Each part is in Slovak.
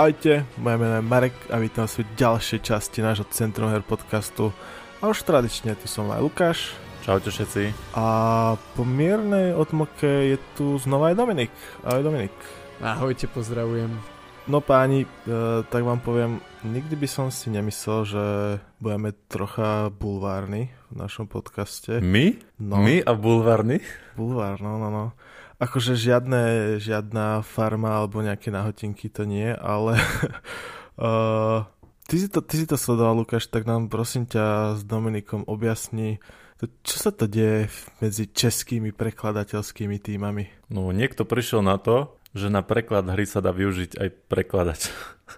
Ahojte, moje meno je Marek a vítam vás v ďalšej časti nášho Centrum Her podcastu. A už tradične tu som aj Lukáš. Čaute všetci. A po miernej odmoke je tu znova aj Dominik. Ahoj Dominik. Ahojte, pozdravujem. No páni, e, tak vám poviem, nikdy by som si nemyslel, že budeme trocha bulvárni v našom podcaste. My? No. My a bulvárny? Bulvár, no, no, no. Akože žiadne, žiadna farma alebo nejaké nahotinky to nie, ale uh, ty, si to, ty si to sledoval, Lukáš, tak nám prosím ťa s Dominikom objasni, to, čo sa to deje medzi českými prekladateľskými týmami? No niekto prišiel na to, že na preklad hry sa dá využiť aj prekladač.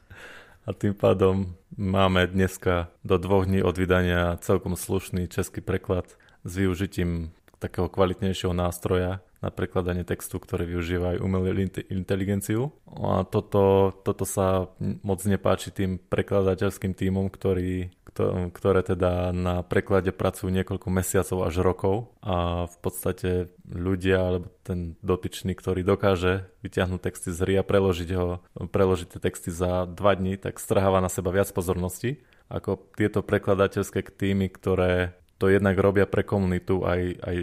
A tým pádom máme dneska do dvoch dní od vydania celkom slušný český preklad s využitím takého kvalitnejšieho nástroja, na prekladanie textu, ktoré využívajú umelú inteligenciu. A toto, toto sa moc nepáči tým prekladateľským týmom, ktorý, ktoré teda na preklade pracujú niekoľko mesiacov až rokov a v podstate ľudia alebo ten dotyčný, ktorý dokáže vyťahnuť texty z hry a preložiť, ho, preložiť tie texty za dva dní, tak strháva na seba viac pozornosti ako tieto prekladateľské týmy, ktoré to jednak robia pre komunitu aj, aj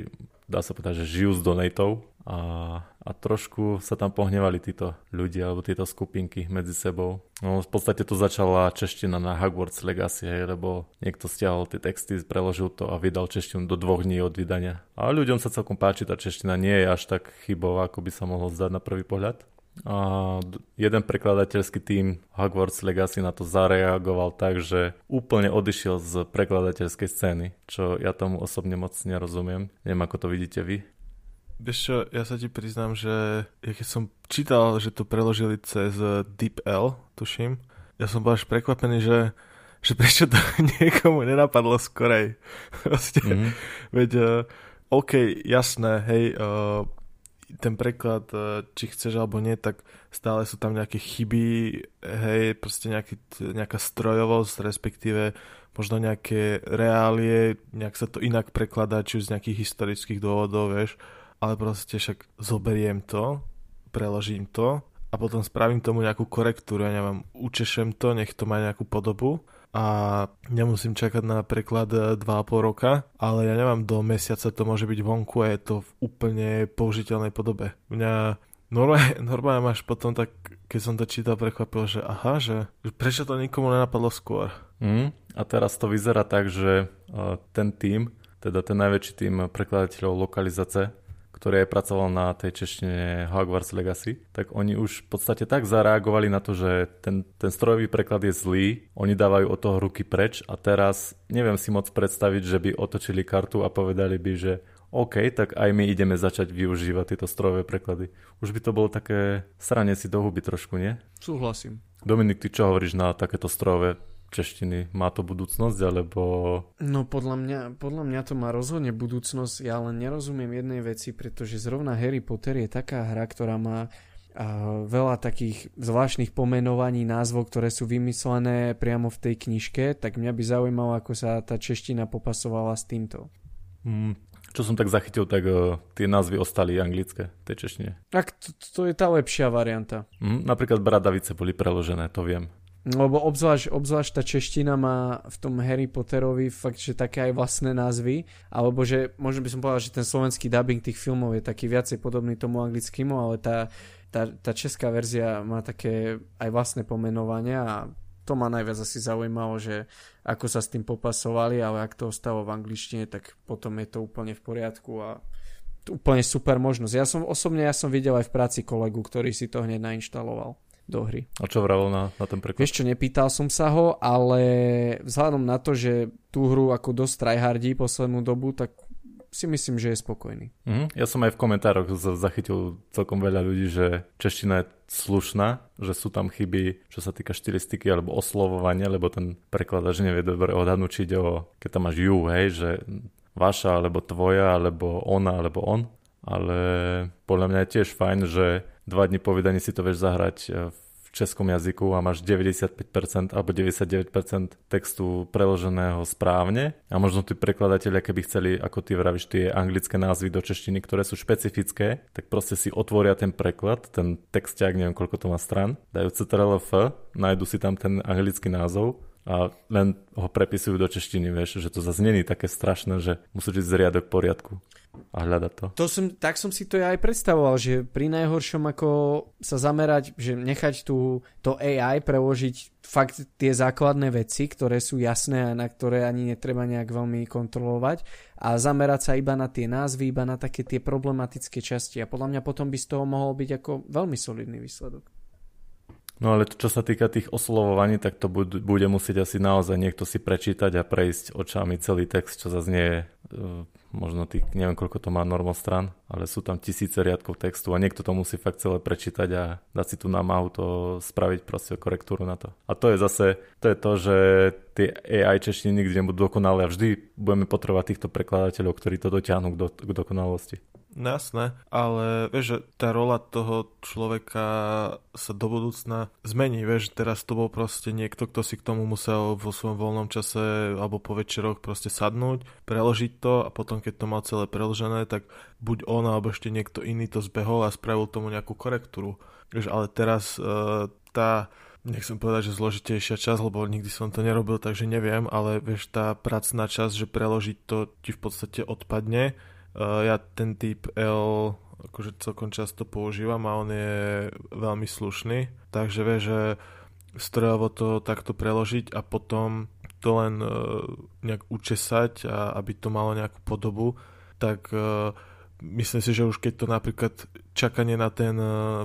dá sa povedať, že žijú z donatov a, a trošku sa tam pohnevali títo ľudia alebo tieto skupinky medzi sebou. No, v podstate to začala čeština na Hogwarts Legacy, hej, lebo niekto stiahol tie texty, preložil to a vydal češtinu do dvoch dní od vydania. A ľuďom sa celkom páči, tá čeština nie je až tak chybová, ako by sa mohlo zdať na prvý pohľad. A jeden prekladateľský tým Hogwarts Legacy na to zareagoval tak, že úplne odišiel z prekladateľskej scény, čo ja tomu osobne moc nerozumiem. Neviem, ako to vidíte vy. Vieš čo, ja sa ti priznám, že ja keď som čítal, že to preložili cez DeepL, tuším, ja som bol až prekvapený, že, že prečo to niekomu nenapadlo skorej. Proste, mm-hmm. veď, uh, OK, jasné, hej, uh, ten preklad, e, či chceš alebo nie, tak stále sú tam nejaké chyby, hej, proste nejaký, nejaká strojovosť, respektíve možno nejaké reálie, nejak sa to inak prekladá, či už z nejakých historických dôvodov, vieš, ale proste však zoberiem to, preložím to a potom spravím tomu nejakú korektúru, ja neviem, učešem to, nech to má nejakú podobu a nemusím čakať na preklad 2,5 roka, ale ja neviem, do mesiaca to môže byť vonku a je to v úplne použiteľnej podobe. Mňa normálne, normálne máš potom tak, keď som to čítal, prekvapil, že aha, že prečo to nikomu nenapadlo skôr. Mm, a teraz to vyzerá tak, že uh, ten tým, teda ten najväčší tým prekladateľov lokalizace, ktorý aj pracoval na tej češtine Hogwarts Legacy, tak oni už v podstate tak zareagovali na to, že ten, ten strojový preklad je zlý, oni dávajú od toho ruky preč a teraz neviem si moc predstaviť, že by otočili kartu a povedali by, že OK, tak aj my ideme začať využívať tieto strojové preklady. Už by to bolo také sranie si do huby trošku, nie? Súhlasím. Dominik, ty čo hovoríš na takéto strojové češtiny? Má to budúcnosť, alebo... No podľa mňa, podľa mňa to má rozhodne budúcnosť, ja len nerozumiem jednej veci, pretože zrovna Harry Potter je taká hra, ktorá má veľa takých zvláštnych pomenovaní, názvov, ktoré sú vymyslené priamo v tej knižke, tak mňa by zaujímalo, ako sa tá čeština popasovala s týmto. Mm, čo som tak zachytil, tak uh, tie názvy ostali anglické, tej češtine. Tak to, to je tá lepšia varianta. Mm, napríklad Bradavice boli preložené, to viem. Lebo obzvlášť, obzvlášť tá čeština má v tom Harry Potterovi fakt, že také aj vlastné názvy, alebo že možno by som povedal, že ten slovenský dubbing tých filmov je taký viacej podobný tomu anglickému, ale tá, tá, tá česká verzia má také aj vlastné pomenovania a to ma najviac asi zaujímalo, že ako sa s tým popasovali, ale ak to ostalo v angličtine, tak potom je to úplne v poriadku a úplne super možnosť. Ja som osobne, ja som videl aj v práci kolegu, ktorý si to hneď nainštaloval do hry. A čo vravel na, na ten preklad? Vieš čo, nepýtal som sa ho, ale vzhľadom na to, že tú hru ako dosť tryhardí poslednú dobu, tak si myslím, že je spokojný. Mm, ja som aj v komentároch zachytil celkom veľa ľudí, že čeština je slušná, že sú tam chyby, čo sa týka štilistiky alebo oslovovania, lebo ten prekladač nevie dobre odhadnúť, či ide o, keď tam máš ju, hej, že vaša, alebo tvoja, alebo ona, alebo on. Ale podľa mňa je tiež fajn, že dva dní po vydaní si to vieš zahrať e, v českom jazyku a máš 95% alebo 99% textu preloženého správne. A možno tí prekladatelia, keby chceli, ako ty vravíš, tie anglické názvy do češtiny, ktoré sú špecifické, tak proste si otvoria ten preklad, ten texťák, neviem koľko to má stran, dajú CTRL-F, nájdu si tam ten anglický názov a len ho prepisujú do češtiny, vieš, že to zase není také strašné, že musíš ísť z riadok poriadku a hľadať to. to som, tak som si to ja aj predstavoval, že pri najhoršom ako sa zamerať, že nechať tú, to AI preložiť fakt tie základné veci, ktoré sú jasné a na ktoré ani netreba nejak veľmi kontrolovať a zamerať sa iba na tie názvy, iba na také tie problematické časti a podľa mňa potom by z toho mohol byť ako veľmi solidný výsledok. No ale čo sa týka tých oslovovaní, tak to bude musieť asi naozaj niekto si prečítať a prejsť očami celý text, čo zase nie je možno tých, neviem koľko to má normostran, ale sú tam tisíce riadkov textu a niekto to musí fakt celé prečítať a dať si tu námahu to spraviť proste korektúru na to. A to je zase, to je to, že tie AI češtiny nikdy nebudú dokonalé a vždy budeme potrebovať týchto prekladateľov, ktorí to dotiahnu k, do, k dokonalosti. No jasné, ale vieš, že tá rola toho človeka sa do budúcna zmení, vieš, teraz to bol proste niekto, kto si k tomu musel vo svojom voľnom čase alebo po večeroch proste sadnúť, preložiť to a potom keď to mal celé preložené, tak buď on alebo ešte niekto iný to zbehol a spravil tomu nejakú korektúru. Vieš, ale teraz uh, tá nechcem povedať, že zložitejšia časť, lebo nikdy som to nerobil, takže neviem, ale vieš, tá pracná časť, že preložiť to ti v podstate odpadne ja ten typ L akože celkom často používam a on je veľmi slušný, takže vie, že strojovo to takto preložiť a potom to len uh, nejak učesať a aby to malo nejakú podobu, tak uh, myslím si, že už keď to napríklad čakanie na ten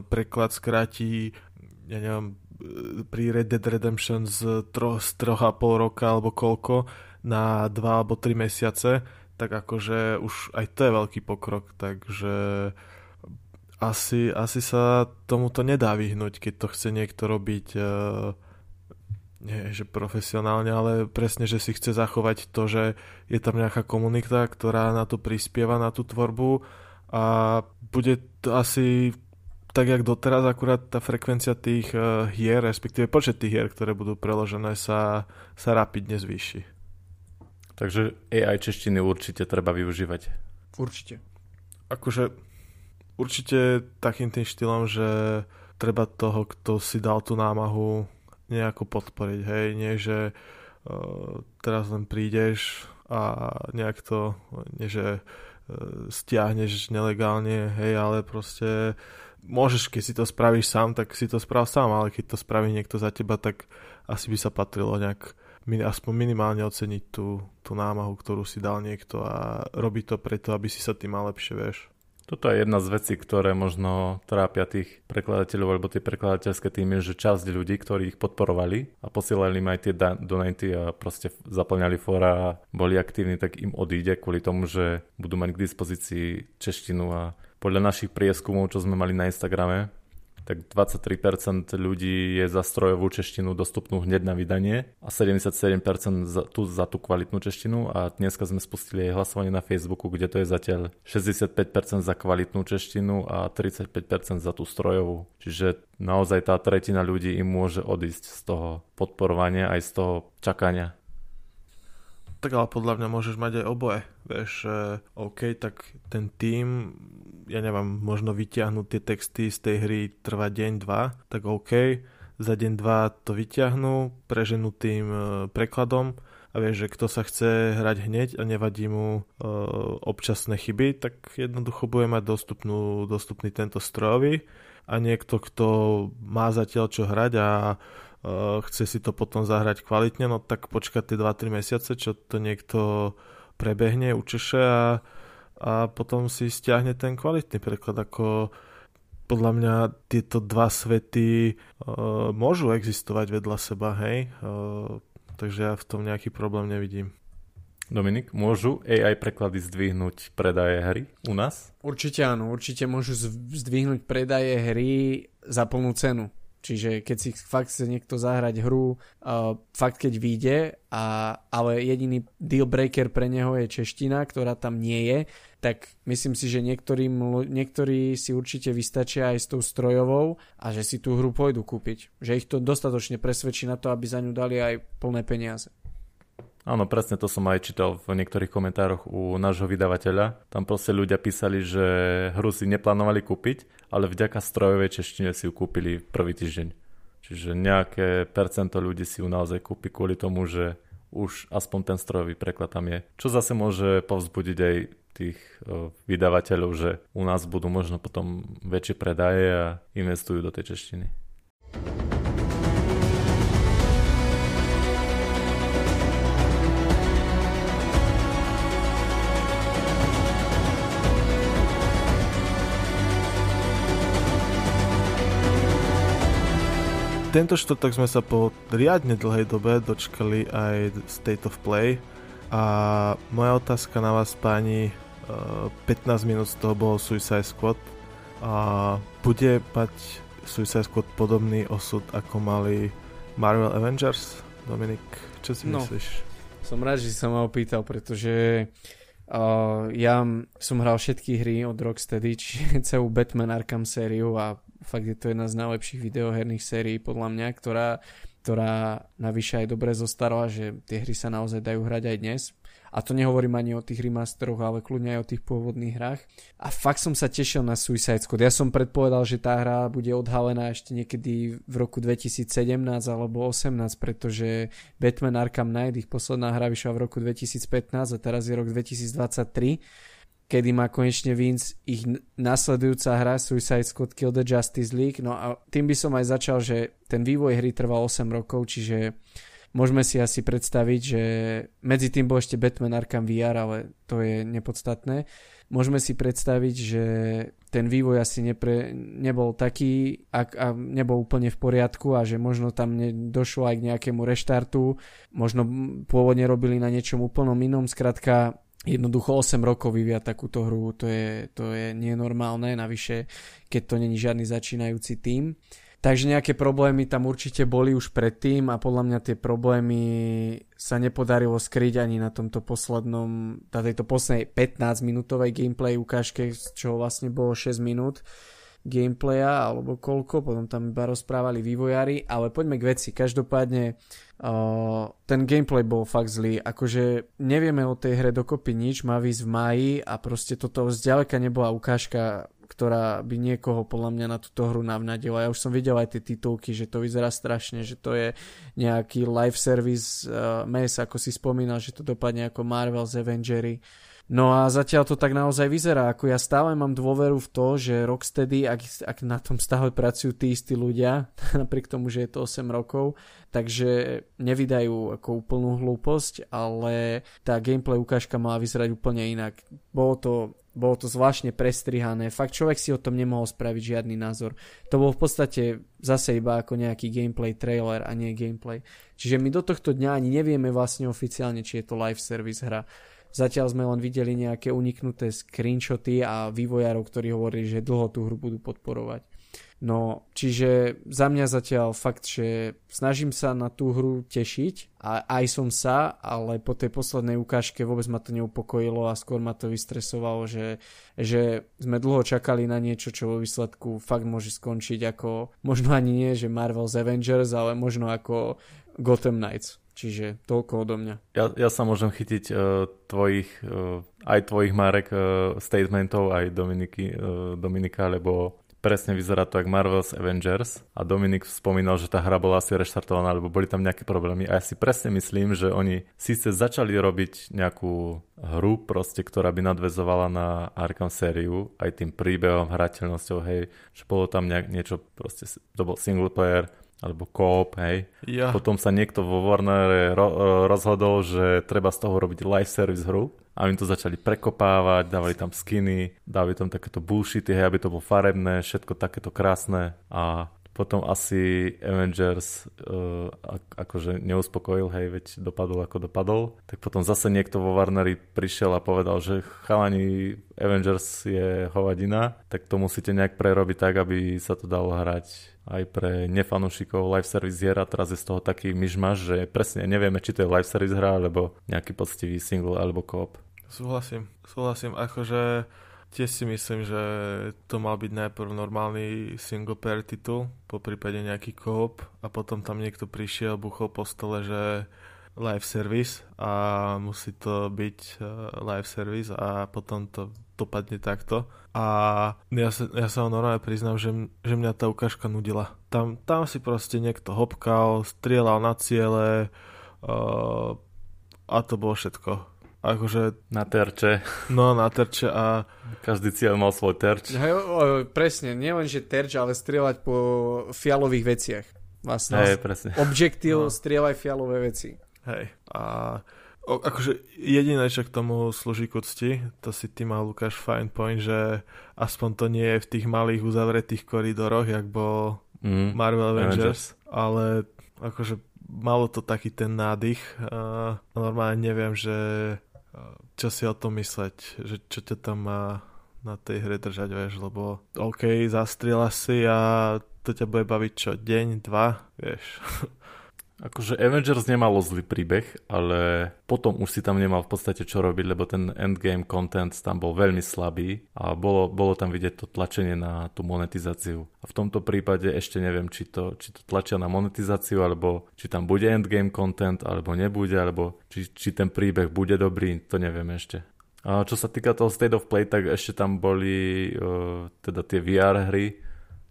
preklad skráti, ja neviem, pri Red Dead Redemption z, tro, z troch a pol roka alebo koľko na dva alebo tri mesiace, tak akože už aj to je veľký pokrok, takže asi, asi sa tomuto nedá vyhnúť, keď to chce niekto robiť uh, nie že profesionálne, ale presne, že si chce zachovať to, že je tam nejaká komunita, ktorá na to prispieva, na tú tvorbu a bude to asi tak, jak doteraz, akurát tá frekvencia tých uh, hier, respektíve počet tých hier, ktoré budú preložené, sa, sa rapidne zvýši. Takže AI češtiny určite treba využívať. Určite. Akože určite takým tým štýlom, že treba toho, kto si dal tú námahu nejako podporiť, hej, nie že uh, teraz len prídeš a nejak to, nie že uh, stiahneš nelegálne, hej, ale proste môžeš, keď si to spravíš sám, tak si to sprav sám, ale keď to spraví niekto za teba, tak asi by sa patrilo nejak aspoň minimálne oceniť tú, tú námahu, ktorú si dal niekto a robiť to preto, aby si sa tým mal lepšie, vieš. Toto je jedna z vecí, ktoré možno trápia tých prekladateľov alebo tie prekladateľské týmy, že časť ľudí, ktorí ich podporovali a posielali im aj tie donaty a proste zaplňali fora a boli aktívni, tak im odíde kvôli tomu, že budú mať k dispozícii češtinu a podľa našich prieskumov, čo sme mali na Instagrame, tak 23% ľudí je za strojovú češtinu dostupnú hneď na vydanie a 77% za tú, za tú kvalitnú češtinu a dneska sme spustili aj hlasovanie na Facebooku, kde to je zatiaľ 65% za kvalitnú češtinu a 35% za tú strojovú. Čiže naozaj tá tretina ľudí im môže odísť z toho podporovania aj z toho čakania. Tak ale podľa mňa môžeš mať aj oboje. Vieš, OK, tak ten tým, ja neviem, možno vyťahnuť tie texty z tej hry trvá deň, dva, tak OK, za deň, dva to vyťahnú, preženú tým e, prekladom a vieš, že kto sa chce hrať hneď a nevadí mu e, občasné chyby, tak jednoducho bude mať dostupnú, dostupný tento strojový a niekto, kto má zatiaľ čo hrať a uh, chce si to potom zahrať kvalitne, no tak počkať tie 2-3 mesiace, čo to niekto prebehne, učeše a, a potom si stiahne ten kvalitný preklad. Ako podľa mňa tieto dva svety uh, môžu existovať vedľa seba, hej? Uh, takže ja v tom nejaký problém nevidím. Dominik, môžu AI preklady zdvihnúť predaje hry u nás? Určite áno, určite môžu zdvihnúť predaje hry za plnú cenu Čiže keď si fakt chce niekto zahrať hru, uh, fakt keď vyjde, a, ale jediný deal breaker pre neho je čeština, ktorá tam nie je, tak myslím si, že niektorým, niektorí si určite vystačia aj s tou strojovou a že si tú hru pôjdu kúpiť. Že ich to dostatočne presvedčí na to, aby za ňu dali aj plné peniaze. Áno, presne to som aj čítal v niektorých komentároch u nášho vydavateľa. Tam proste ľudia písali, že hru si neplánovali kúpiť, ale vďaka strojovej češtine si ju kúpili prvý týždeň. Čiže nejaké percento ľudí si ju naozaj kúpi kvôli tomu, že už aspoň ten strojový preklad tam je. Čo zase môže povzbudiť aj tých vydavateľov, že u nás budú možno potom väčšie predaje a investujú do tej češtiny. tento štvrtok sme sa po riadne dlhej dobe dočkali aj State of Play a moja otázka na vás páni 15 eh, minút z toho bolo Suicide Squad a bude mať Suicide Squad podobný osud ako mali Marvel Avengers? Dominik, čo si no, myslíš? Som rád, že si sa ma opýtal, pretože uh, ja som hral všetky hry od Rocksteady, čiže celú Batman Arkham sériu a fakt je to jedna z najlepších videoherných sérií podľa mňa, ktorá, ktorá navyše aj dobre zostarala, že tie hry sa naozaj dajú hrať aj dnes. A to nehovorím ani o tých remasteroch, ale kľudne aj o tých pôvodných hrách. A fakt som sa tešil na Suicide Squad. Ja som predpovedal, že tá hra bude odhalená ešte niekedy v roku 2017 alebo 2018, pretože Batman Arkham Knight, ich posledná hra vyšla v roku 2015 a teraz je rok 2023 kedy má konečne Vince ich nasledujúca hra Suicide Squad Kill the Justice League. No a tým by som aj začal, že ten vývoj hry trval 8 rokov, čiže môžeme si asi predstaviť, že medzi tým bol ešte Batman Arkham VR, ale to je nepodstatné. Môžeme si predstaviť, že ten vývoj asi nepre, nebol taký, ak, a nebol úplne v poriadku a že možno tam ne, došlo aj k nejakému reštartu, možno pôvodne robili na niečom úplnom inom, skrátka jednoducho 8 rokov vyvíjať takúto hru, to je, to je nenormálne, navyše keď to není žiadny začínajúci tým. Takže nejaké problémy tam určite boli už predtým a podľa mňa tie problémy sa nepodarilo skryť ani na tomto poslednom, na tejto poslednej 15 minútovej gameplay ukážke, čo vlastne bolo 6 minút gameplaya alebo koľko, potom tam iba rozprávali vývojári, ale poďme k veci. Každopádne uh, ten gameplay bol fakt zlý, akože nevieme o tej hre dokopy nič, má výsť v máji a proste toto zďaleka nebola ukážka, ktorá by niekoho podľa mňa na túto hru navnadila. Ja už som videl aj tie titulky, že to vyzerá strašne, že to je nejaký live service uh, mes, ako si spomínal, že to dopadne ako Marvel's Avengery. No a zatiaľ to tak naozaj vyzerá. Ako ja stále mám dôveru v to, že Rocksteady, ak, ak na tom stále pracujú tí istí ľudia, napriek tomu, že je to 8 rokov, takže nevydajú ako úplnú hlúposť, ale tá gameplay ukážka mala vyzerať úplne inak. Bolo to, bolo to zvláštne prestrihané. Fakt človek si o tom nemohol spraviť žiadny názor. To bol v podstate zase iba ako nejaký gameplay trailer a nie gameplay. Čiže my do tohto dňa ani nevieme vlastne oficiálne, či je to live service hra. Zatiaľ sme len videli nejaké uniknuté screenshoty a vývojárov, ktorí hovorili, že dlho tú hru budú podporovať. No, čiže za mňa zatiaľ fakt, že snažím sa na tú hru tešiť a aj som sa, ale po tej poslednej ukážke vôbec ma to neupokojilo a skôr ma to vystresovalo, že, že sme dlho čakali na niečo, čo vo výsledku fakt môže skončiť ako, možno ani nie, že Marvel's Avengers, ale možno ako Gotham Knights. Čiže toľko odo mňa. Ja, ja sa môžem chytiť uh, tvojich, uh, aj tvojich Marek uh, statementov, aj Dominiky, uh, Dominika, lebo presne vyzerá to ako Marvel's Avengers a Dominik spomínal, že tá hra bola asi reštartovaná, lebo boli tam nejaké problémy a ja si presne myslím, že oni síce začali robiť nejakú hru proste, ktorá by nadvezovala na Arkham sériu aj tým príbehom, hrateľnosťou, hej, že bolo tam nejak, niečo proste, to bol single player, alebo Coop, hej. Ja. Potom sa niekto vo Warnere ro- rozhodol, že treba z toho robiť live service hru a oni to začali prekopávať, dávali tam skiny, dávali tam takéto bullshity, hej, aby to bolo farebné, všetko takéto krásne. A Potom asi Avengers uh, akože neuspokojil, hej, veď dopadol ako dopadol. Tak potom zase niekto vo Warneri prišiel a povedal, že chalani Avengers je hovadina, tak to musíte nejak prerobiť tak, aby sa to dalo hrať aj pre nefanúšikov live service hier a teraz je z toho taký myšmaš, že presne nevieme, či to je live service hra, alebo nejaký poctivý single alebo koop. Súhlasím, súhlasím, akože Tiež si myslím, že to mal byť najprv normálny single player titul, po prípade nejaký koop a potom tam niekto prišiel, buchol po stole, že live service a musí to byť uh, live service a potom to dopadne takto. A ja sa, ja sa normálne priznám, že, že mňa tá ukážka nudila. Tam, tam si proste niekto hopkal, strieľal na ciele uh, a to bolo všetko akože... Na terče. No, na terče a... Každý cieľ mal svoj terč. Hej, o, presne, nielen že terč, ale strieľať po fialových veciach. Vlastne. Hej, presne. Objektív, no. strieľaj fialové veci. Hej, a o, akože jediné, čo k tomu slúži k úcti, to si ty mal Lukáš fine point, že aspoň to nie je v tých malých uzavretých koridoroch, jak bol mm, Marvel Avengers, Avengers, ale akože malo to taký ten nádych. A normálne neviem, že čo si o tom mysleť, že čo ťa tam má na tej hre držať, vieš, lebo OK, zastrieľa si a to ťa bude baviť čo, deň, dva, vieš. Akože Avengers nemalo zlý príbeh, ale potom už si tam nemal v podstate čo robiť, lebo ten endgame content tam bol veľmi slabý a bolo, bolo tam vidieť to tlačenie na tú monetizáciu. A v tomto prípade ešte neviem, či to, či to tlačia na monetizáciu, alebo či tam bude endgame content, alebo nebude, alebo či, či ten príbeh bude dobrý, to neviem ešte. A čo sa týka toho State of Play, tak ešte tam boli uh, teda tie VR hry,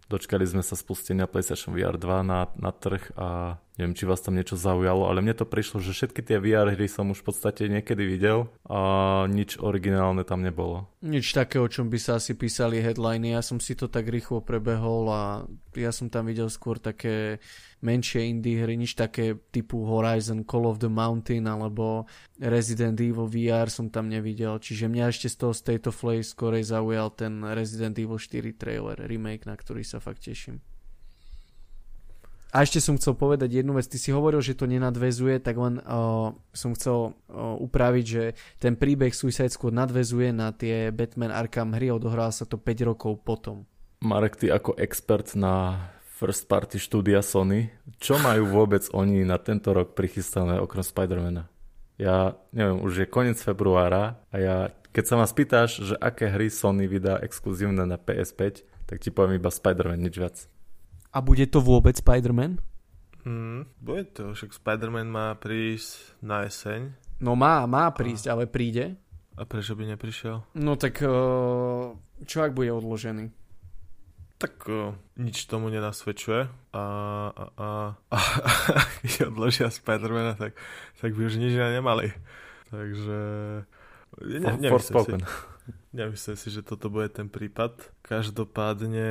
Dočkali sme sa spustenia PlayStation VR 2 na, na trh a neviem, či vás tam niečo zaujalo, ale mne to prišlo, že všetky tie VR hry som už v podstate niekedy videl a nič originálne tam nebolo. Nič také, o čom by sa asi písali headliny. Ja som si to tak rýchlo prebehol a ja som tam videl skôr také menšie indie hry, nič také typu Horizon, Call of the Mountain alebo Resident Evil VR som tam nevidel, čiže mňa ešte z toho State of Play skorej zaujal ten Resident Evil 4 trailer, remake, na ktorý sa fakt teším. A ešte som chcel povedať jednu vec. Ty si hovoril, že to nenadvezuje, tak len uh, som chcel uh, upraviť, že ten príbeh Suicide Squad nadvezuje na tie Batman Arkham hry a odohral sa to 5 rokov potom. Marek, ty ako expert na first party štúdia Sony. Čo majú vôbec oni na tento rok prichystané okrem Spidermana? Ja neviem, už je koniec februára a ja, keď sa ma spýtaš, že aké hry Sony vydá exkluzívne na PS5, tak ti poviem iba Spider-Man, nič viac. A bude to vôbec Spider-Man? Hmm, bude to, však Spider-Man má prísť na jeseň. No má, má prísť, a... ale príde. A prečo by neprišiel? No tak uh, čo ak bude odložený? Tak uh, nič tomu nenasvedčuje a, a, a, a keď odložia Spidermana, tak, tak by už nič nemali. Takže ne, nemyslím, si, nemyslím si, že toto bude ten prípad. Každopádne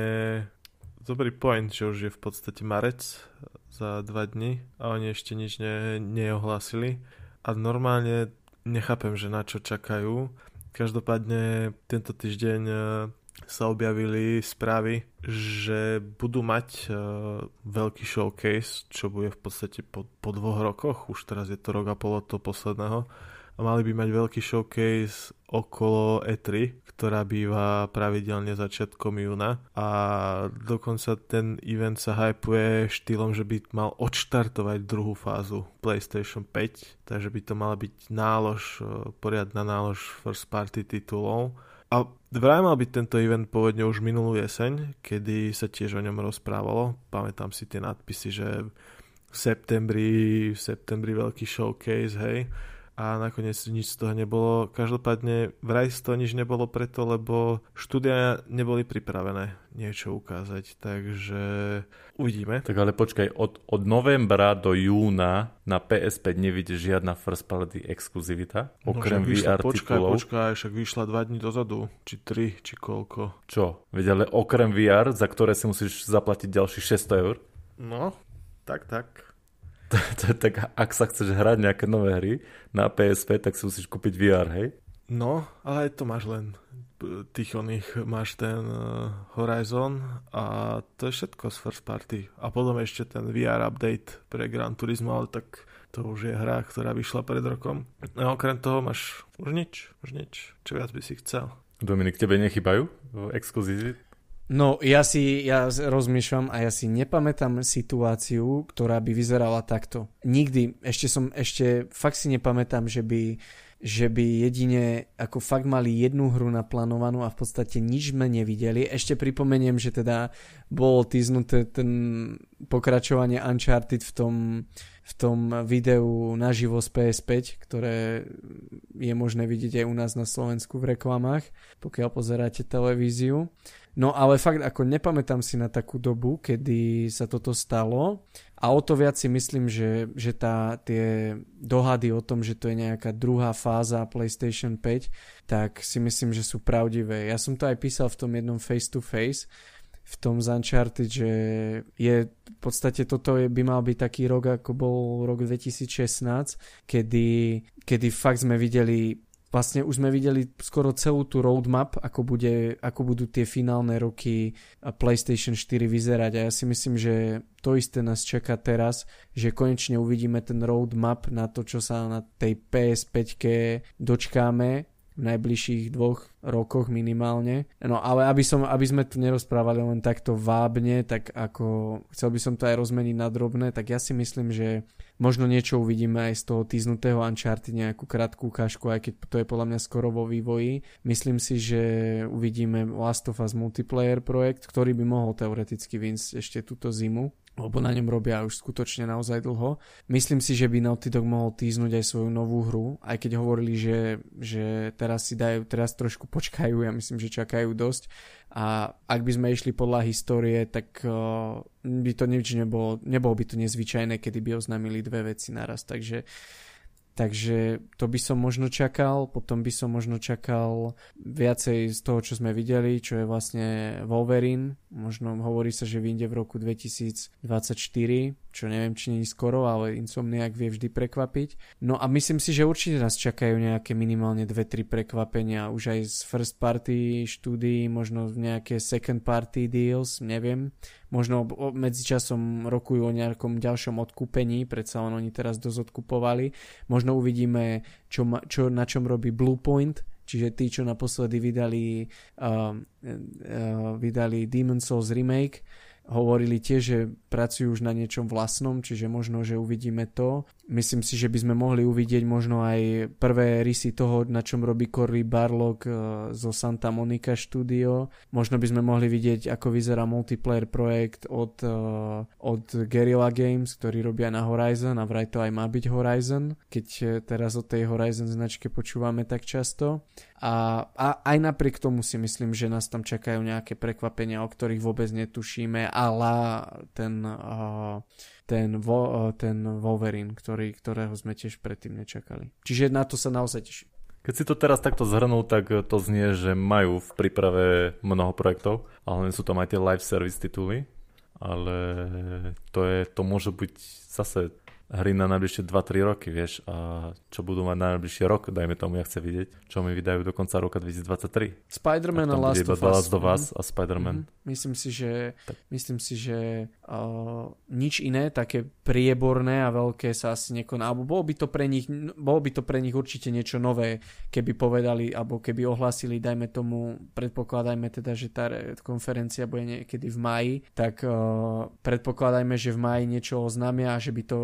dobrý point, že už je v podstate marec za dva dny a oni ešte nič ne, neohlásili. A normálne nechápem, že na čo čakajú. Každopádne tento týždeň sa objavili správy, že budú mať uh, veľký showcase, čo bude v podstate po, po dvoch rokoch, už teraz je to rok a pol od toho posledného, a mali by mať veľký showcase okolo E3, ktorá býva pravidelne začiatkom júna. A dokonca ten event sa hypuje štýlom, že by mal odštartovať druhú fázu PlayStation 5, takže by to mala byť nálož, uh, poriadna nálož first party titulov a vraj mal byť tento event pôvodne už minulú jeseň, kedy sa tiež o ňom rozprávalo. Pamätám si tie nadpisy, že v septembri, v septembri veľký showcase, hej a nakoniec nič z toho nebolo. Každopádne vraj z toho nič nebolo preto, lebo štúdia neboli pripravené niečo ukázať, takže uvidíme. Tak ale počkaj, od, od novembra do júna na PS5 nevidíš žiadna first party exkluzivita, no, okrem no, vyšla, VR počkaj, titulov. Počkaj, však vyšla dva dní dozadu, či tri, či koľko. Čo? Veď ale okrem VR, za ktoré si musíš zaplatiť ďalších 600 eur? No, tak, tak. Tak ak sa chceš hrať nejaké nové hry na PSP, tak si musíš kúpiť VR, hej? No, ale to máš len tých oných máš ten uh, Horizon a to je všetko z first party. A potom ešte ten VR update pre Gran Turismo, ale tak to už je hra, ktorá vyšla pred rokom. A okrem toho máš už nič, už nič. Čo viac by si chcel? Dominik, tebe nechybajú exkluzívy? No, ja si, ja rozmýšľam a ja si nepamätám situáciu, ktorá by vyzerala takto. Nikdy, ešte som, ešte fakt si nepamätám, že by, že by jedine ako fakt mali jednu hru naplánovanú a v podstate nič sme nevideli. Ešte pripomeniem, že teda bolo týznuté ten pokračovanie Uncharted v tom, v tom videu naživo z PS5, ktoré je možné vidieť aj u nás na Slovensku v reklamách, pokiaľ pozeráte televíziu. No ale fakt ako nepamätám si na takú dobu, kedy sa toto stalo a o to viac si myslím, že, že tá, tie dohady o tom, že to je nejaká druhá fáza PlayStation 5, tak si myslím, že sú pravdivé. Ja som to aj písal v tom jednom face to face, v tom z Uncharted, že je v podstate toto je, by mal byť taký rok, ako bol rok 2016, kedy, kedy fakt sme videli vlastne už sme videli skoro celú tú roadmap, ako, bude, ako budú tie finálne roky PlayStation 4 vyzerať. A ja si myslím, že to isté nás čaká teraz, že konečne uvidíme ten roadmap na to, čo sa na tej PS5 dočkáme v najbližších dvoch rokoch minimálne. No ale aby, som, aby sme tu nerozprávali len takto vábne, tak ako chcel by som to aj rozmeniť na drobné, tak ja si myslím, že možno niečo uvidíme aj z toho týznutého Uncharted, nejakú krátku ukážku, aj keď to je podľa mňa skoro vo vývoji. Myslím si, že uvidíme Last of Us multiplayer projekt, ktorý by mohol teoreticky vynsť ešte túto zimu lebo na ňom robia už skutočne naozaj dlho. Myslím si, že by Naughty Dog mohol týznuť aj svoju novú hru, aj keď hovorili, že, že teraz si dajú, teraz trošku počkajú, ja myslím, že čakajú dosť a ak by sme išli podľa histórie, tak uh, by to nič nebolo, nebolo by to nezvyčajné, kedy by oznámili dve veci naraz, takže Takže to by som možno čakal, potom by som možno čakal viacej z toho, čo sme videli, čo je vlastne Wolverine. Možno hovorí sa, že vyjde v roku 2024, čo neviem, či nie skoro, ale Insomniac vie vždy prekvapiť. No a myslím si, že určite nás čakajú nejaké minimálne 2-3 prekvapenia, už aj z first party štúdií, možno nejaké second party deals, neviem. Možno medzičasom rokujú o nejakom ďalšom odkúpení, predsa len oni teraz dosť odkupovali. Možno uvidíme, čo, ma, čo, na čom robí Bluepoint, čiže tí, čo naposledy vydali, uh, uh, vydali Demon Souls Remake, hovorili tiež, že pracujú už na niečom vlastnom, čiže možno, že uvidíme to. Myslím si, že by sme mohli uvidieť možno aj prvé rysy toho, na čom robí Cory Barlog eh, zo Santa Monica Studio. Možno by sme mohli vidieť, ako vyzerá multiplayer projekt od, eh, od Guerrilla Games, ktorí robia na Horizon a vraj to aj má byť Horizon, keď eh, teraz o tej Horizon značke počúvame tak často. A, a aj napriek tomu si myslím, že nás tam čakajú nejaké prekvapenia, o ktorých vôbec netušíme, ala ten, ten, vo, uh, ten Wolverine, ktorý, ktorého sme tiež predtým nečakali. Čiže na to sa naozaj teším. Keď si to teraz takto zhrnul, tak to znie, že majú v príprave mnoho projektov, ale sú tam aj tie live service tituly, ale to, je, to môže byť zase hry na najbližšie 2-3 roky, vieš, a čo budú mať na najbližšie rok, dajme tomu, ja chce vidieť, čo mi vydajú do konca roka 2023. Spider-Man a Last of Us. do vás a Spider-Man. Mm-hmm. Myslím si, že, tak. myslím si, že uh, nič iné, také prieborné a veľké sa asi nekoná, alebo bolo by to pre nich, bolo by to pre nich určite niečo nové, keby povedali, alebo keby ohlásili, dajme tomu, predpokladajme teda, že tá konferencia bude niekedy v maji, tak uh, predpokladajme, že v maji niečo oznámia a že by to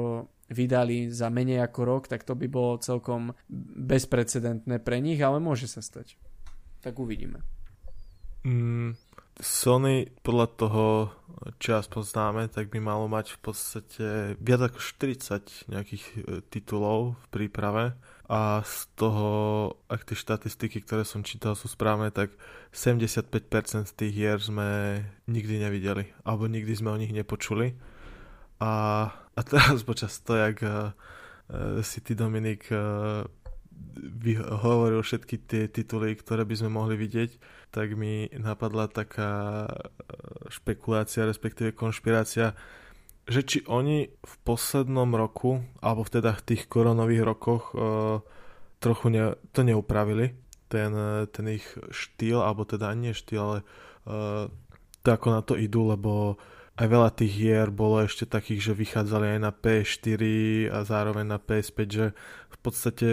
vydali za menej ako rok, tak to by bolo celkom bezprecedentné pre nich, ale môže sa stať. Tak uvidíme. Mm, Sony podľa toho, čo aspoň známe, tak by malo mať v podstate viac ako 40 nejakých e, titulov v príprave a z toho, ak tie štatistiky, ktoré som čítal, sú správne, tak 75% z tých hier sme nikdy nevideli, alebo nikdy sme o nich nepočuli. A, a teraz počas to, jak uh, si ty Dominik uh, hovoril všetky tie tituly, ktoré by sme mohli vidieť, tak mi napadla taká špekulácia, respektíve konšpirácia, že či oni v poslednom roku, alebo teda v tých koronových rokoch uh, trochu ne, to neupravili, ten, ten ich štýl, alebo teda nie štýl, ale uh, to ako na to idú, lebo aj veľa tých hier bolo ešte takých, že vychádzali aj na PS4 a zároveň na PS5, že v podstate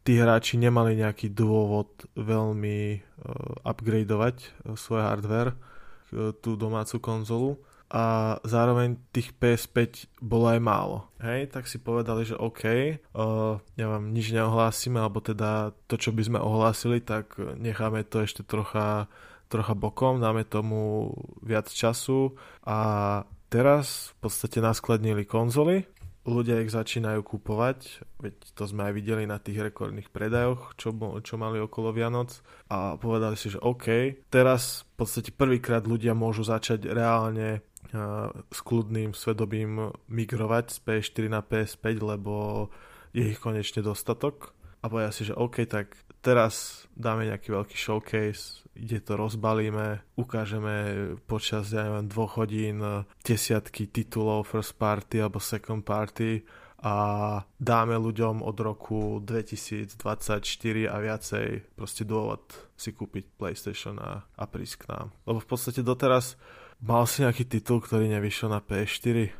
tí hráči nemali nejaký dôvod veľmi uh, upgradeovať uh, svoj hardware, uh, tú domácu konzolu a zároveň tých PS5 bolo aj málo. Hej, tak si povedali, že OK, uh, ja vám nič neohlásime, alebo teda to, čo by sme ohlásili, tak necháme to ešte trocha, trocha bokom, dáme tomu viac času. A teraz v podstate naskladnili konzoly, ľudia ich začínajú kupovať, veď to sme aj videli na tých rekordných predajoch, čo, čo mali okolo Vianoc. A povedali si, že OK, teraz v podstate prvýkrát ľudia môžu začať reálne s kľudným svedobím migrovať z PS4 na PS5, lebo je ich konečne dostatok. A povedia si, že OK, tak teraz dáme nejaký veľký showcase, kde to rozbalíme, ukážeme počas, ja neviem, dvoch hodín desiatky titulov first party alebo second party a dáme ľuďom od roku 2024 a viacej proste dôvod si kúpiť PlayStation a, a prísť k nám. Lebo v podstate doteraz Mal si nejaký titul, ktorý nevyšiel na PS4? E,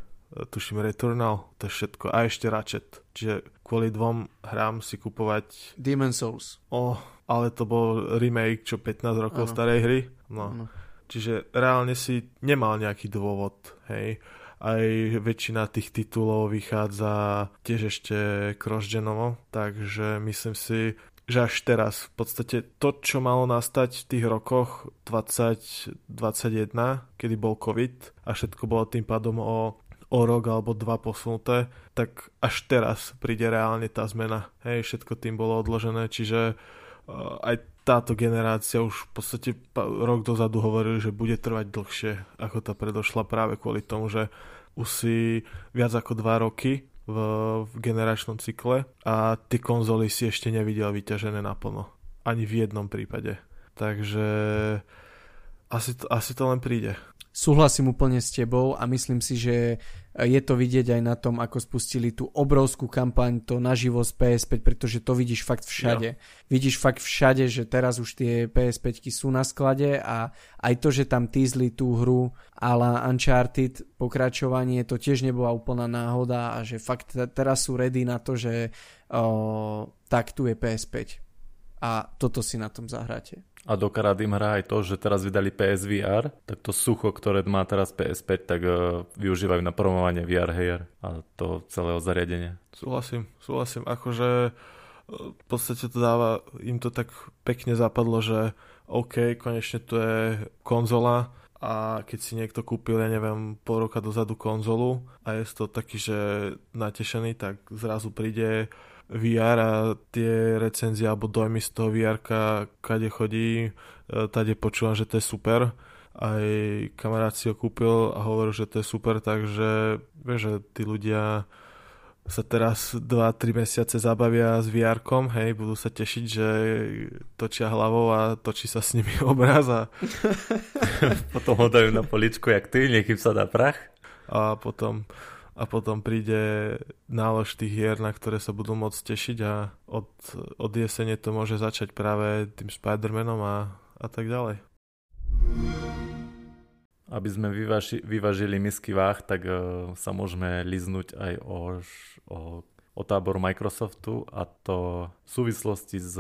tuším Returnal, to je všetko. A ešte Ratchet. Čiže kvôli dvom hrám si kupovať... Demon Souls. O, ale to bol remake, čo 15 rokov ano. starej hry. No. Ano. Čiže reálne si nemal nejaký dôvod, hej. Aj väčšina tých titulov vychádza tiež ešte cross-genovo, takže myslím si, že až teraz v podstate to, čo malo nastať v tých rokoch 2021, kedy bol COVID a všetko bolo tým pádom o, o rok alebo dva posunuté, tak až teraz príde reálne tá zmena. Hej, všetko tým bolo odložené, čiže uh, aj táto generácia už v podstate rok dozadu hovorili, že bude trvať dlhšie ako tá predošla práve kvôli tomu, že už si viac ako dva roky v, v generačnom cykle a tie konzoly si ešte nevidel vyťažené naplno. Ani v jednom prípade. Takže asi to, asi to len príde. Súhlasím úplne s tebou a myslím si, že je to vidieť aj na tom, ako spustili tú obrovskú kampaň, to naživo z PS5, pretože to vidíš fakt všade. Jo. Vidíš fakt všade, že teraz už tie PS5 sú na sklade a aj to, že tam týzli tú hru la Uncharted pokračovanie, to tiež nebola úplná náhoda a že fakt teraz sú ready na to, že o, tak tu je PS5 a toto si na tom zahráte. A dokrát im hrá aj to, že teraz vydali PSVR, tak to sucho, ktoré má teraz PS5, tak uh, využívajú na promovanie VR hier a to celého zariadenia. Súhlasím, súhlasím. Akože uh, v podstate to dáva, im to tak pekne zapadlo, že OK, konečne tu je konzola, a keď si niekto kúpil, ja neviem, pol roka dozadu konzolu a je to taký, že natešený, tak zrazu príde VR a tie recenzie alebo dojmy z toho VR kade chodí, e, tade počúvam, že to je super. Aj kamarát si ho kúpil a hovoril, že to je super, takže vieš, že tí ľudia sa teraz 2-3 mesiace zabavia s vr hej, budú sa tešiť, že točia hlavou a točí sa s nimi obraz a potom ho dajú na poličku jak ty, niekým sa dá prach. A potom a potom príde nálož tých hier, na ktoré sa budú môcť tešiť a od, od jesene to môže začať práve tým Spider-Manom a, a tak ďalej. Aby sme vyvaži, vyvažili misky váh, tak uh, sa môžeme liznúť aj o, o, o tábor Microsoftu a to v súvislosti s,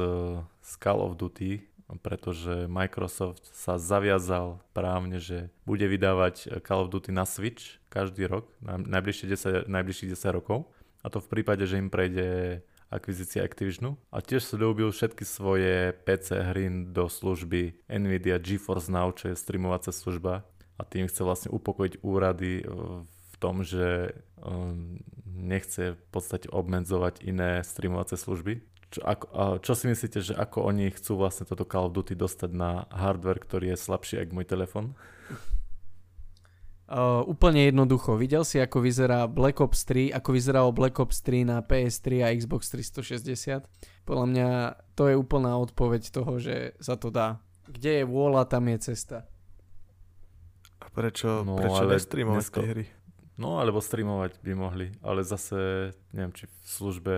s Call of Duty, pretože Microsoft sa zaviazal právne, že bude vydávať Call of Duty na Switch každý rok, na najbližšie 10, najbližších 10 rokov. A to v prípade, že im prejde akvizícia Activisionu. A tiež slúbil všetky svoje PC hry do služby Nvidia GeForce Now, čo je streamovacia služba. A tým chce vlastne upokojiť úrady v tom, že um, nechce v podstate obmedzovať iné streamovacie služby. Čo, ako, čo si myslíte, že ako oni chcú vlastne toto Call of Duty dostať na hardware, ktorý je slabší ako môj telefon? Uh, úplne jednoducho. Videl si, ako vyzerá Black Ops 3, ako vyzeralo Black Ops 3 na PS3 a Xbox 360? Podľa mňa to je úplná odpoveď toho, že sa to dá. Kde je vôľa, tam je cesta. A prečo, no, prečo nestreamovať dnesko... hry? No, alebo streamovať by mohli, ale zase neviem, či v službe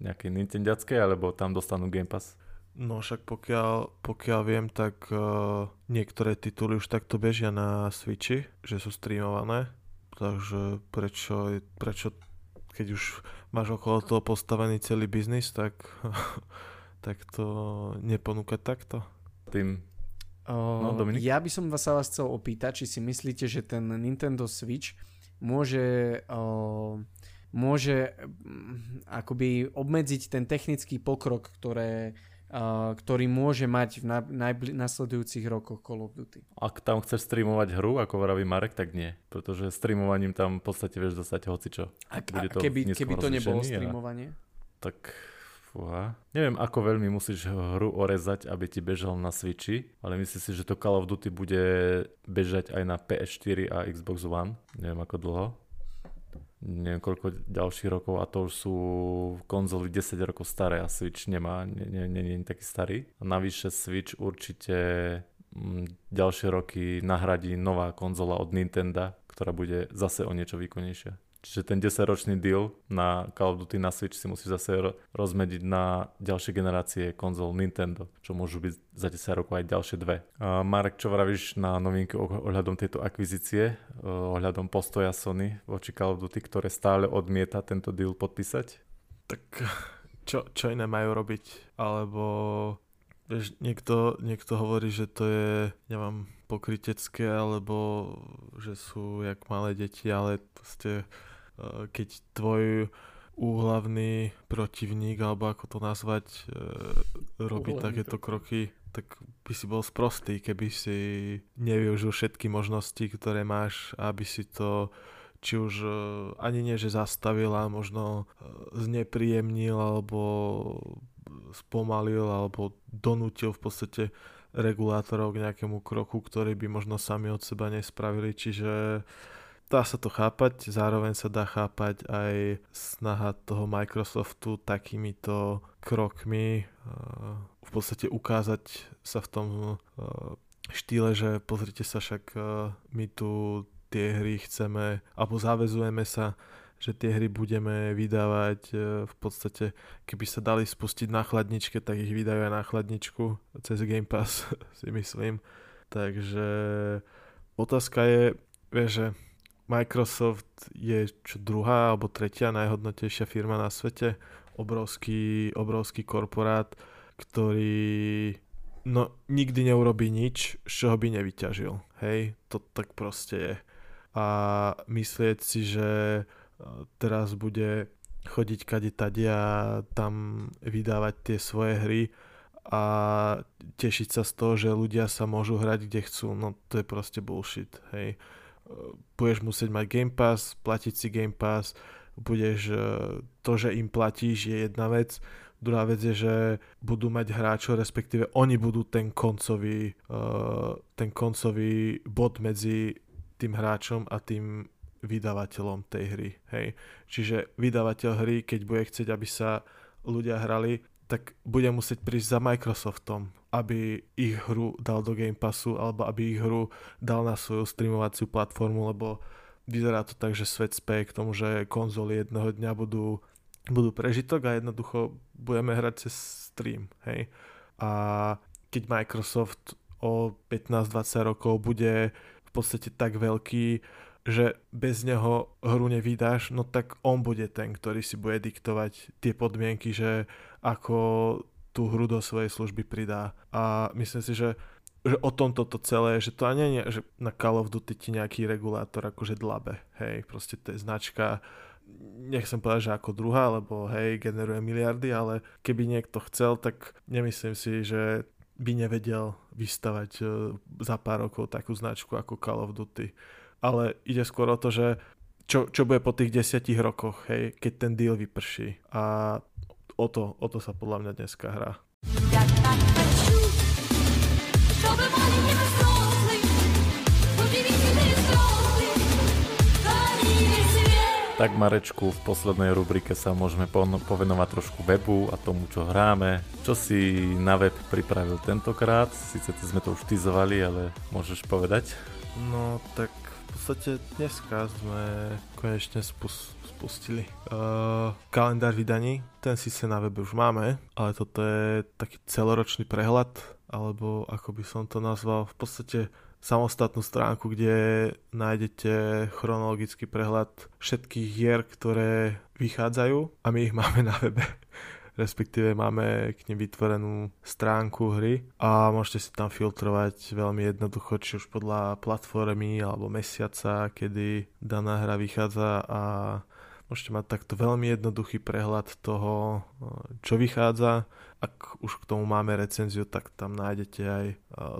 nejakej Nintendiackej, alebo tam dostanú Game Pass. No však pokiaľ, pokiaľ viem, tak uh, niektoré tituly už takto bežia na Switchi, že sú streamované. Takže prečo, prečo keď už máš okolo toho postavený celý biznis, tak, tak to neponúkať takto. Tým No, Dominik? Ja by som vás sa vás chcel opýtať, či si myslíte, že ten Nintendo Switch môže uh, môže um, akoby obmedziť ten technický pokrok, ktoré, uh, ktorý môže mať v na, najbli- nasledujúcich rokoch Call of Duty. Ak tam chceš streamovať hru, ako vraví Marek, tak nie. Pretože streamovaním tam v podstate vieš dostať hocičo. A, a keby, keby to nebolo streamovanie? A, tak Fúha. Neviem, ako veľmi musíš hru orezať, aby ti bežal na Switchi, ale myslím si, že to Call of Duty bude bežať aj na PS4 a Xbox One. Neviem, ako dlho. Neviem, koľko ďalších rokov a to už sú konzoly 10 rokov staré a Switch nemá, nie, nie, nie, nie taký starý. A navyše Switch určite mm, ďalšie roky nahradí nová konzola od Nintendo, ktorá bude zase o niečo výkonnejšia. Čiže ten 10-ročný deal na Call of Duty na Switch si musí zase rozmediť na ďalšie generácie konzol Nintendo, čo môžu byť za 10 rokov aj ďalšie dve. Uh, Marek, čo vravíš na novinky ohľadom tejto akvizície, uh, ohľadom postoja Sony voči Call of Duty, ktoré stále odmieta tento deal podpísať? Tak čo, čo iné majú robiť? Alebo vieš, niekto, niekto hovorí, že to je, neviem, pokrytecké, alebo že sú jak malé deti, ale proste keď tvoj úhlavný protivník, alebo ako to nazvať, eh, robí Úhlavný takéto kroky, tak by si bol sprostý, keby si nevyužil všetky možnosti, ktoré máš, aby si to či už eh, ani nie, že a možno znepríjemnil, alebo spomalil, alebo donútil v podstate regulátorov k nejakému kroku, ktorý by možno sami od seba nespravili. Čiže dá sa to chápať, zároveň sa dá chápať aj snaha toho Microsoftu takýmito krokmi uh, v podstate ukázať sa v tom uh, štýle, že pozrite sa však uh, my tu tie hry chceme, alebo záväzujeme sa, že tie hry budeme vydávať v podstate, keby sa dali spustiť na chladničke, tak ich vydajú aj na chladničku cez Game Pass, si myslím. Takže otázka je, vieš, že Microsoft je čo druhá alebo tretia najhodnotejšia firma na svete. Obrovský, obrovský korporát, ktorý no, nikdy neurobí nič, z čoho by nevyťažil. Hej, to tak proste je. A myslieť si, že e, teraz bude chodiť kade tade a tam vydávať tie svoje hry a tešiť sa z toho, že ľudia sa môžu hrať kde chcú, no to je proste bullshit, hej budeš musieť mať Game Pass, platiť si Game Pass, budeš, e, to, že im platíš je jedna vec, druhá vec je, že budú mať hráčov, respektíve oni budú ten koncový, e, ten koncový bod medzi tým hráčom a tým vydavateľom tej hry. Hej. Čiže vydavateľ hry, keď bude chcieť, aby sa ľudia hrali, tak bude musieť prísť za Microsoftom, aby ich hru dal do Game Passu alebo aby ich hru dal na svoju streamovaciu platformu, lebo vyzerá to tak, že svet speje k tomu, že konzoly jedného dňa budú, budú prežitok a jednoducho budeme hrať cez stream. Hej? A keď Microsoft o 15-20 rokov bude v podstate tak veľký, že bez neho hru nevydáš, no tak on bude ten, ktorý si bude diktovať tie podmienky, že ako tú hru do svojej služby pridá. A myslím si, že že o tom toto celé, že to ani nie, že na Call of Duty ti nejaký regulátor akože dlabe, hej, proste to je značka, nechcem povedať, že ako druhá, lebo hej, generuje miliardy, ale keby niekto chcel, tak nemyslím si, že by nevedel vystavať e, za pár rokov takú značku ako Call of Duty ale ide skôr o to, že čo, čo bude po tých desiatich rokoch, hej, keď ten deal vyprší. A o to, o to sa podľa mňa dneska hrá. Tak Marečku, v poslednej rubrike sa môžeme povenovať trošku webu a tomu, čo hráme. Čo si na web pripravil tentokrát? Sice sme to už tizovali, ale môžeš povedať? No tak podstate dneska sme konečne spus- spustili uh, kalendár vydaní. Ten sa na webe už máme, ale toto je taký celoročný prehľad, alebo ako by som to nazval, v podstate samostatnú stránku, kde nájdete chronologický prehľad všetkých hier, ktoré vychádzajú a my ich máme na webe respektíve máme k nim vytvorenú stránku hry a môžete si tam filtrovať veľmi jednoducho, či už podľa platformy alebo mesiaca, kedy daná hra vychádza a môžete mať takto veľmi jednoduchý prehľad toho, čo vychádza. Ak už k tomu máme recenziu, tak tam nájdete aj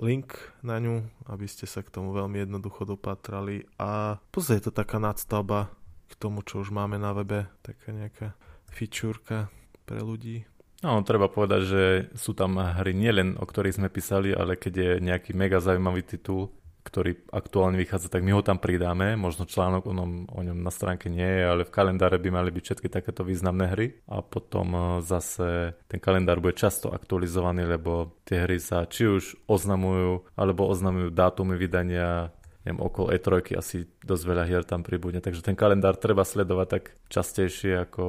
link na ňu, aby ste sa k tomu veľmi jednoducho dopatrali a pozrie je to taká nadstavba k tomu, čo už máme na webe, taká nejaká fičúrka pre ľudí. No, treba povedať, že sú tam hry nielen, o ktorých sme písali, ale keď je nejaký mega zaujímavý titul, ktorý aktuálne vychádza, tak my ho tam pridáme. Možno článok o ňom, o ňom na stránke nie je, ale v kalendáre by mali byť všetky takéto významné hry. A potom e, zase ten kalendár bude často aktualizovaný, lebo tie hry sa či už oznamujú, alebo oznamujú dátumy vydania neviem, okolo E3 asi dosť veľa hier tam pribudne, takže ten kalendár treba sledovať tak častejšie, ako,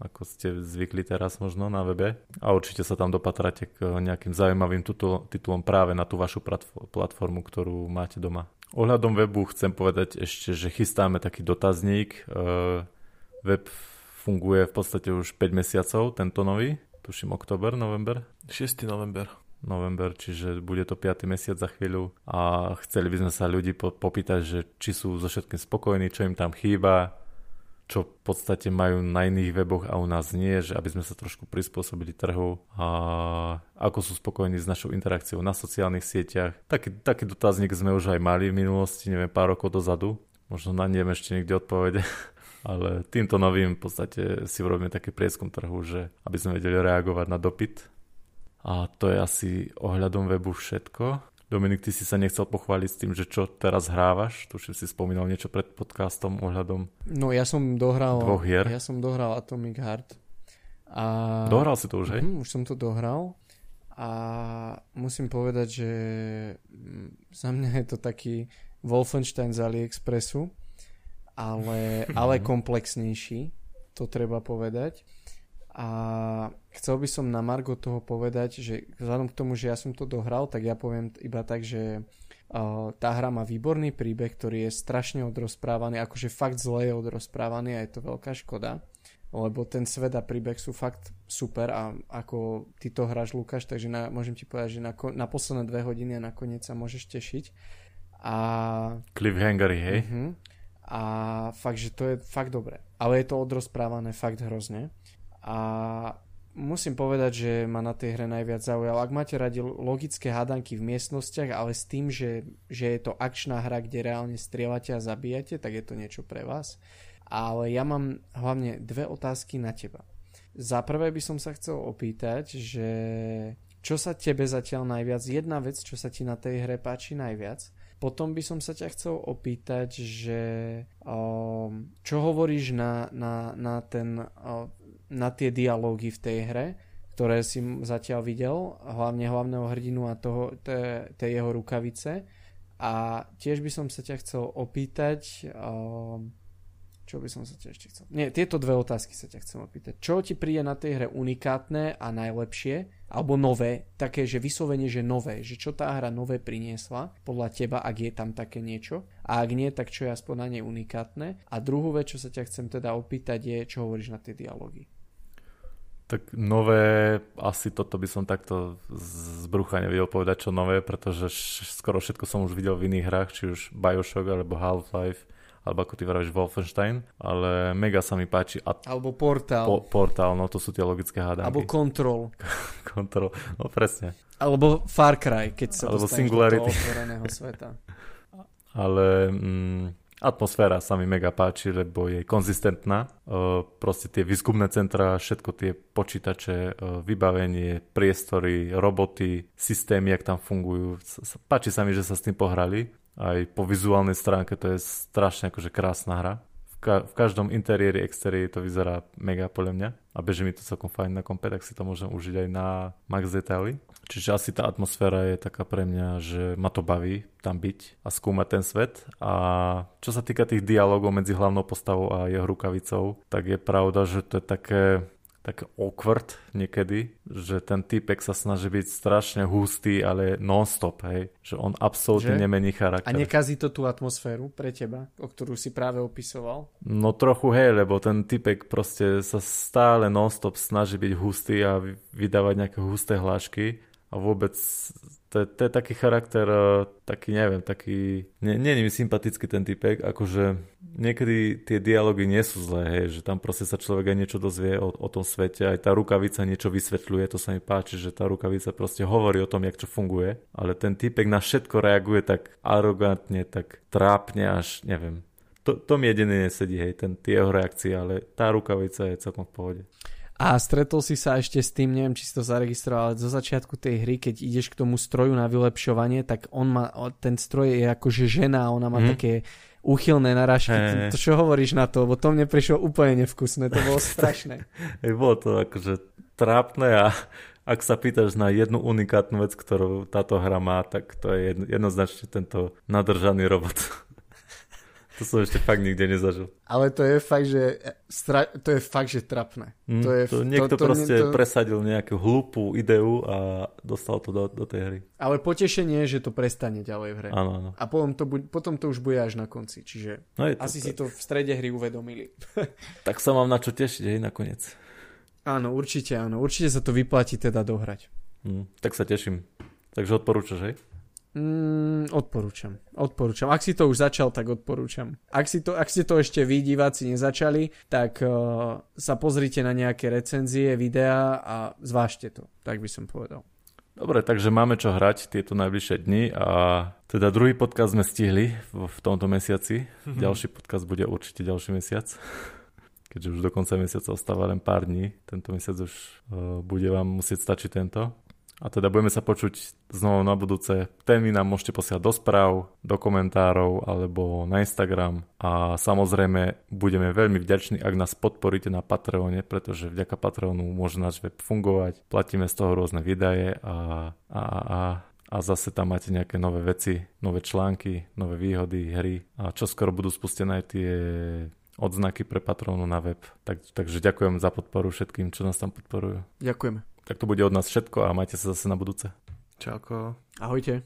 ako ste zvykli teraz možno na webe a určite sa tam dopatráte k nejakým zaujímavým tuto, titulom práve na tú vašu platformu, ktorú máte doma. Ohľadom webu chcem povedať ešte, že chystáme taký dotazník. E, web funguje v podstate už 5 mesiacov, tento nový, tuším oktober, november. 6. november november, čiže bude to 5. mesiac za chvíľu a chceli by sme sa ľudí po- popýtať, že či sú so všetkým spokojní, čo im tam chýba, čo v podstate majú na iných weboch a u nás nie, že aby sme sa trošku prispôsobili trhu a ako sú spokojní s našou interakciou na sociálnych sieťach. Taký, taký dotazník sme už aj mali v minulosti, neviem, pár rokov dozadu. Možno na neviem ešte niekde odpovede. Ale týmto novým v podstate si urobíme taký prieskum trhu, že aby sme vedeli reagovať na dopyt a to je asi ohľadom webu všetko. Dominik, ty si sa nechcel pochváliť s tým, že čo teraz hrávaš? Tuším si spomínal niečo pred podcastom ohľadom No ja som dohral... Dvoch hier. Ja som dohral Atomic Heart. A... Dohral si to už, hej? Uh, už som to dohral. A musím povedať, že mm, za mňa je to taký Wolfenstein z AliExpressu, ale, ale komplexnejší, to treba povedať. A chcel by som na Margo toho povedať, že vzhľadom k tomu, že ja som to dohral, tak ja poviem iba tak, že uh, tá hra má výborný príbeh, ktorý je strašne odrozprávaný, akože fakt zle je odrozprávaný a je to veľká škoda, lebo ten svet a príbeh sú fakt super a ako ty to hráš Lukáš, takže na, môžem ti povedať, že na, na posledné dve hodiny a nakoniec sa môžeš tešiť. A... Cliffhangery, hej? Uh-huh. A fakt, že to je fakt dobre. Ale je to odrozprávané fakt hrozne a musím povedať, že ma na tej hre najviac zaujal. Ak máte radi logické hádanky v miestnostiach, ale s tým, že, že je to akčná hra, kde reálne strieľate a zabíjate, tak je to niečo pre vás. Ale ja mám hlavne dve otázky na teba. Za prvé by som sa chcel opýtať, že čo sa tebe zatiaľ najviac, jedna vec, čo sa ti na tej hre páči najviac. Potom by som sa ťa chcel opýtať, že um, čo hovoríš na, na, na ten uh, na tie dialógy v tej hre, ktoré si zatiaľ videl, hlavne hlavného hrdinu a toho, tej jeho rukavice. A tiež by som sa ťa chcel opýtať, um, čo by som sa ťa ešte chcel... Nie, tieto dve otázky sa ťa chcem opýtať. Čo ti príde na tej hre unikátne a najlepšie, alebo nové, také, že vyslovene, že nové, že čo tá hra nové priniesla, podľa teba, ak je tam také niečo. A ak nie, tak čo je aspoň na nej unikátne. A druhú vec, čo sa ťa chcem teda opýtať, je, čo hovoríš na tie dialógy. Tak nové, asi toto by som takto z brucha nevedel povedať, čo nové, pretože skoro všetko som už videl v iných hrách, či už Bioshock alebo Half-Life, alebo ako ty vravíš Wolfenstein, ale mega sa mi páči. A alebo Portal. Po, portal, no to sú tie logické hádanky. Alebo Control. control, no presne. Alebo Far Cry, keď sa alebo Singularity. do toho otvoreného sveta. ale mm, Atmosféra sa mi mega páči, lebo je konzistentná. E, proste tie výskumné centra, všetko tie počítače, e, vybavenie, priestory, roboty, systémy, jak tam fungujú. Páči sa mi, že sa s tým pohrali. Aj po vizuálnej stránke to je strašne akože krásna hra. Ka- v každom interiéri, exteriéri to vyzerá mega podľa mňa a beží mi to celkom fajn na kompe, tak si to môžem užiť aj na max detaily. Čiže asi tá atmosféra je taká pre mňa, že ma to baví tam byť a skúmať ten svet. A čo sa týka tých dialogov medzi hlavnou postavou a jeho rukavicou, tak je pravda, že to je také tak awkward niekedy, že ten typek sa snaží byť strašne hustý, ale non-stop, hej. Že on absolútne že? nemení charakter. A nekazí to tú atmosféru pre teba, o ktorú si práve opisoval? No trochu hej, lebo ten typek proste sa stále non-stop snaží byť hustý a vydávať nejaké husté hlášky a vôbec to je, to je taký charakter, e, taký neviem, taký, nie, nie mi sympatický ten typek, akože niekedy tie dialógy nie sú zlé, hej, že tam proste sa človek aj niečo dozvie o, o tom svete, aj tá rukavica niečo vysvetľuje, to sa mi páči, že tá rukavica proste hovorí o tom, jak čo funguje, ale ten typek na všetko reaguje tak arogantne, tak trápne až, neviem. To, to mi jediné nesedí, hej, ten, tie jeho reakcie, ale tá rukavica je celkom v pohode. A stretol si sa ešte s tým, neviem, či si to zaregistroval, ale zo začiatku tej hry, keď ideš k tomu stroju na vylepšovanie, tak on má, ten stroj je akože žena ona má mm. také úchylné narážky. Hey. To, čo hovoríš na to? Lebo to mne prišlo úplne nevkusné, to bolo strašné. Bolo to akože trápne a ak sa pýtaš na jednu unikátnu vec, ktorú táto hra má, tak to je jednoznačne tento nadržaný robot. To som ešte fakt nikde nezažil. Ale to je fakt, že, stra... to je fakt, že trapné. Mm, to je, to, niekto to, to, proste to... presadil nejakú hlúpú ideu a dostal to do, do tej hry. Ale potešenie je, že to prestane ďalej v hre. Áno, áno. A potom to, bu- potom to už bude až na konci. Čiže no to, asi tak. si to v strede hry uvedomili. tak sa mám na čo tešiť aj nakoniec. Áno, určite áno. Určite sa to vyplatí teda dohrať. Mm, tak sa teším. Takže odporúčaš, hej? Mm, odporúčam. Odporúčam. Ak si to už začal, tak odporúčam. Ak, si to, ak ste to ešte vy, diváci, nezačali, tak uh, sa pozrite na nejaké recenzie, videá a zvážte to. Tak by som povedal. Dobre, takže máme čo hrať tieto najbližšie dni a teda druhý podcast sme stihli v, v tomto mesiaci. Mm-hmm. Ďalší podcast bude určite ďalší mesiac. Keďže už do konca mesiaca ostáva len pár dní. Tento mesiac už uh, bude vám musieť stačiť tento. A teda budeme sa počuť znovu na budúce. Témy nám môžete posielať do správ, do komentárov alebo na Instagram. A samozrejme budeme veľmi vďační, ak nás podporíte na Patreone, pretože vďaka Patreonu môže náš web fungovať. Platíme z toho rôzne výdaje a, a, a a zase tam máte nejaké nové veci, nové články, nové výhody, hry a čo skoro budú spustené aj tie odznaky pre patrónu na web. Tak, takže ďakujem za podporu všetkým, čo nás tam podporujú. Ďakujeme. Tak to bude od nás všetko a majte sa zase na budúce. Čauko. Ahojte.